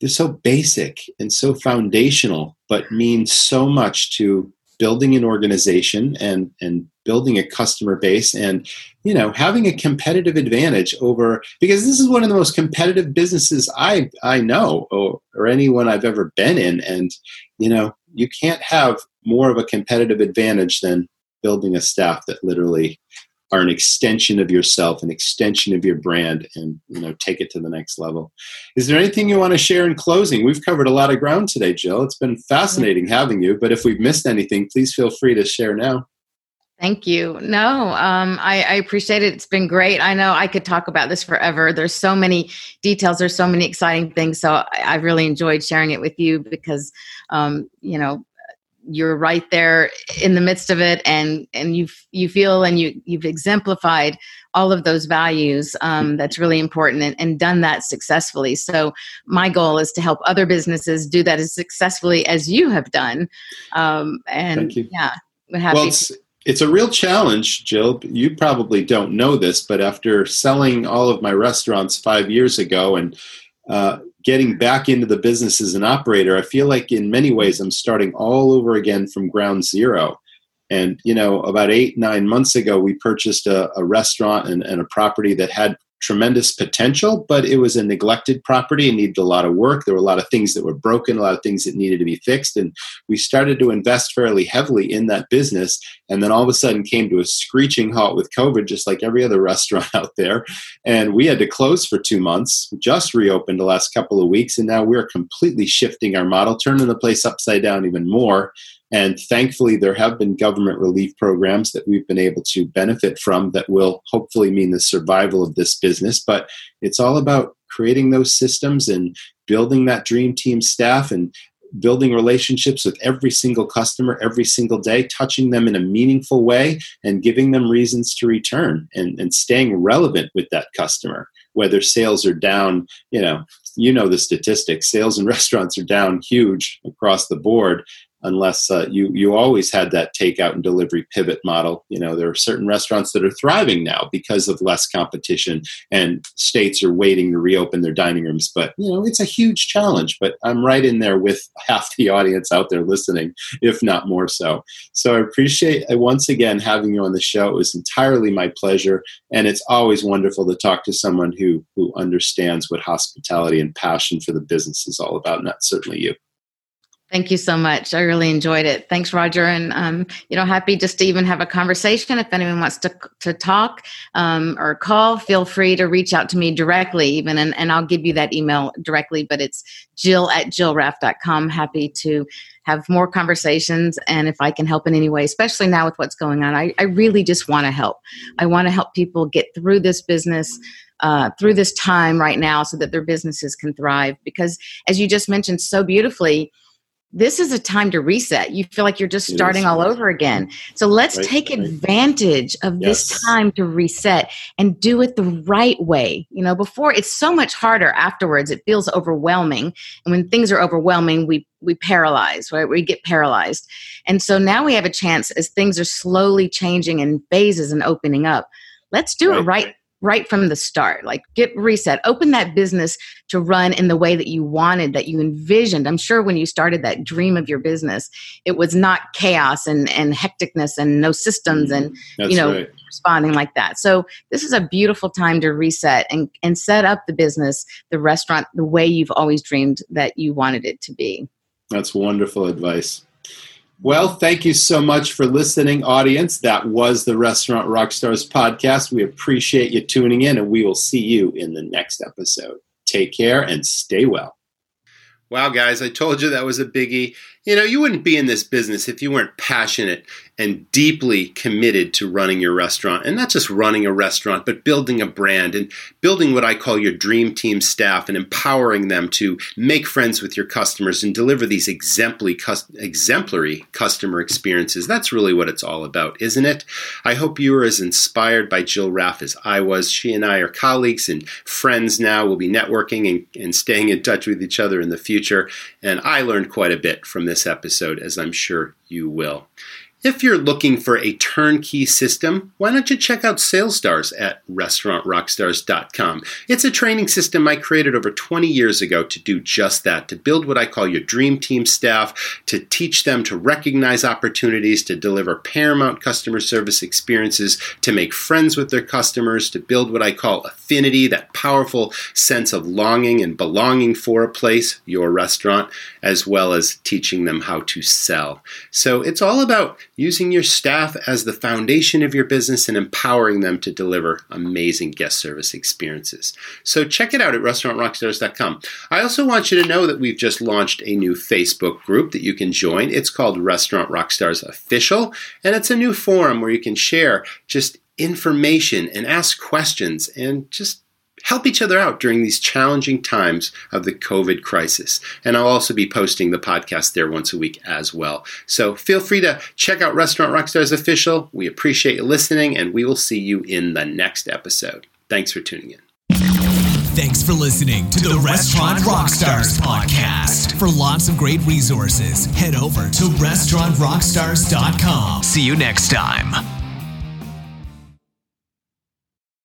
They're so basic and so foundational, but mean so much to building an organization and and building a customer base and you know having a competitive advantage over because this is one of the most competitive businesses i i know or, or anyone i've ever been in. And you know you can't have more of a competitive advantage than building a staff that literally are an extension of yourself, an extension of your brand, and you know take it to the next level. Is there anything you want to share in closing? We've covered a lot of ground today, Jill. It's been fascinating having you. But if we've missed anything, please feel free to share now. Thank you. No, um, I, I, appreciate it. It's been great. I know I could talk about this forever. There's so many details. There's so many exciting things. So I, I really enjoyed sharing it with you because, um, you know, you're right there in the midst of it and and you you feel and you you've exemplified all of those values um, that's really important and, and, done that successfully. So my goal is to help other businesses do that as successfully as you have done um, and yeah well it's, it's a real challenge jill. You probably don't know this but after selling all of my restaurants five years ago and uh, getting back into the business as an operator, I feel like in many ways I'm starting all over again from ground zero. And, you know, about eight, nine months ago, we purchased a, a restaurant and, and a property that had tremendous potential, but it was a neglected property and needed a lot of work. There were a lot of things that were broken, a lot of things that needed to be fixed. And we started to invest fairly heavily in that business. And then all of a sudden came to a screeching halt with COVID, just like every other restaurant out there. And we had to close for two months, just reopened the last couple of weeks. And now we're completely shifting our model, turning the place upside down even more and thankfully, there have been government relief programs that we've been able to benefit from that will hopefully mean the survival of this business. But it's all about creating those systems and building that dream team staff and building relationships with every single customer every single day, touching them in a meaningful way and giving them reasons to return and, and staying relevant with that customer. Whether sales are down, you know, you know the statistics sales in restaurants are down huge across the board unless uh, you you always had that takeout and delivery pivot model. You know, there are certain restaurants that are thriving now because of less competition, and states are waiting to reopen their dining rooms. But you know, it's a huge challenge. But I'm right in there with half the audience out there listening, if not more so. So I appreciate uh, once again having you on the show. It was entirely my pleasure, and it's always wonderful to talk to someone who who understands what hospitality and passion for the business is all about, and that's certainly you. Thank you so much. I really enjoyed it. Thanks, Roger. And um, you know, happy just to even have a conversation. If anyone wants to to talk um, or call, feel free to reach out to me directly, even, and, and I'll give you that email directly. But it's Jill at JillRaff.com. Happy to have more conversations, and if I can help in any way, especially now with what's going on, I, I really just want to help. I want to help people get through this business. Uh, through this time right now so that their businesses can thrive because as you just mentioned so beautifully this is a time to reset. You feel like you're just starting all over again. So let's right, take right. advantage of yes. this time to reset and do it the right way. You know, before it's so much harder afterwards. It feels overwhelming. And when things are overwhelming, we we paralyze, right? We get paralyzed. And so now we have a chance as things are slowly changing in phases and opening up. Let's do right. it right right from the start. Like get reset, open that business to run in the way that you wanted, that you envisioned. I'm sure when you started that dream of your business, it was not chaos and, and hecticness and no systems and mm-hmm. That's you know right. responding like that. So this is a beautiful time to reset and, and set up the business, the restaurant, the way you've always dreamed that you wanted it to be. That's wonderful advice. Well, thank you so much for listening, audience. That was the Restaurant Rockstars podcast. We appreciate you tuning in, and we will see you in the next episode. Take care and stay well. Wow, guys, I told you that was a biggie. You know, you wouldn't be in this business if you weren't passionate and deeply committed to running your restaurant. And not just running a restaurant, but building a brand and building what I call your dream team staff and empowering them to make friends with your customers and deliver these exemplary, exemplary customer experiences. That's really what it's all about, isn't it? I hope you are as inspired by Jill Raff as I was. She and I are colleagues and friends now. We'll be networking and, and staying in touch with each other in the future. And I learned quite a bit from this episode, as I'm sure you will. If you're looking for a turnkey system, why don't you check out SalesStars at restaurantrockstars.com? It's a training system I created over 20 years ago to do just that, to build what I call your dream team staff, to teach them to recognize opportunities, to deliver paramount customer service experiences, to make friends with their customers, to build what I call affinity, that powerful sense of longing and belonging for a place, your restaurant, as well as teaching them how to sell. So it's all about using your staff as the foundation of your business and empowering them to deliver amazing guest service experiences. So check it out at restaurantrockstars.com. I also want you to know that we've just launched a new Facebook group that you can join. It's called Restaurant Rockstars Official, and it's a new forum where you can share just information and ask questions and just help each other out during these challenging times of the COVID crisis. And I'll also be posting the podcast there once a week as well. So feel free to check out Restaurant Rockstars Official. We appreciate you listening, and we will see you in the next episode. Thanks for tuning in. Thanks for listening to, to the, the, Restaurant, Rockstars, Rockstars podcast. For lots of great resources, head over to restaurantrockstars.com. See you next time.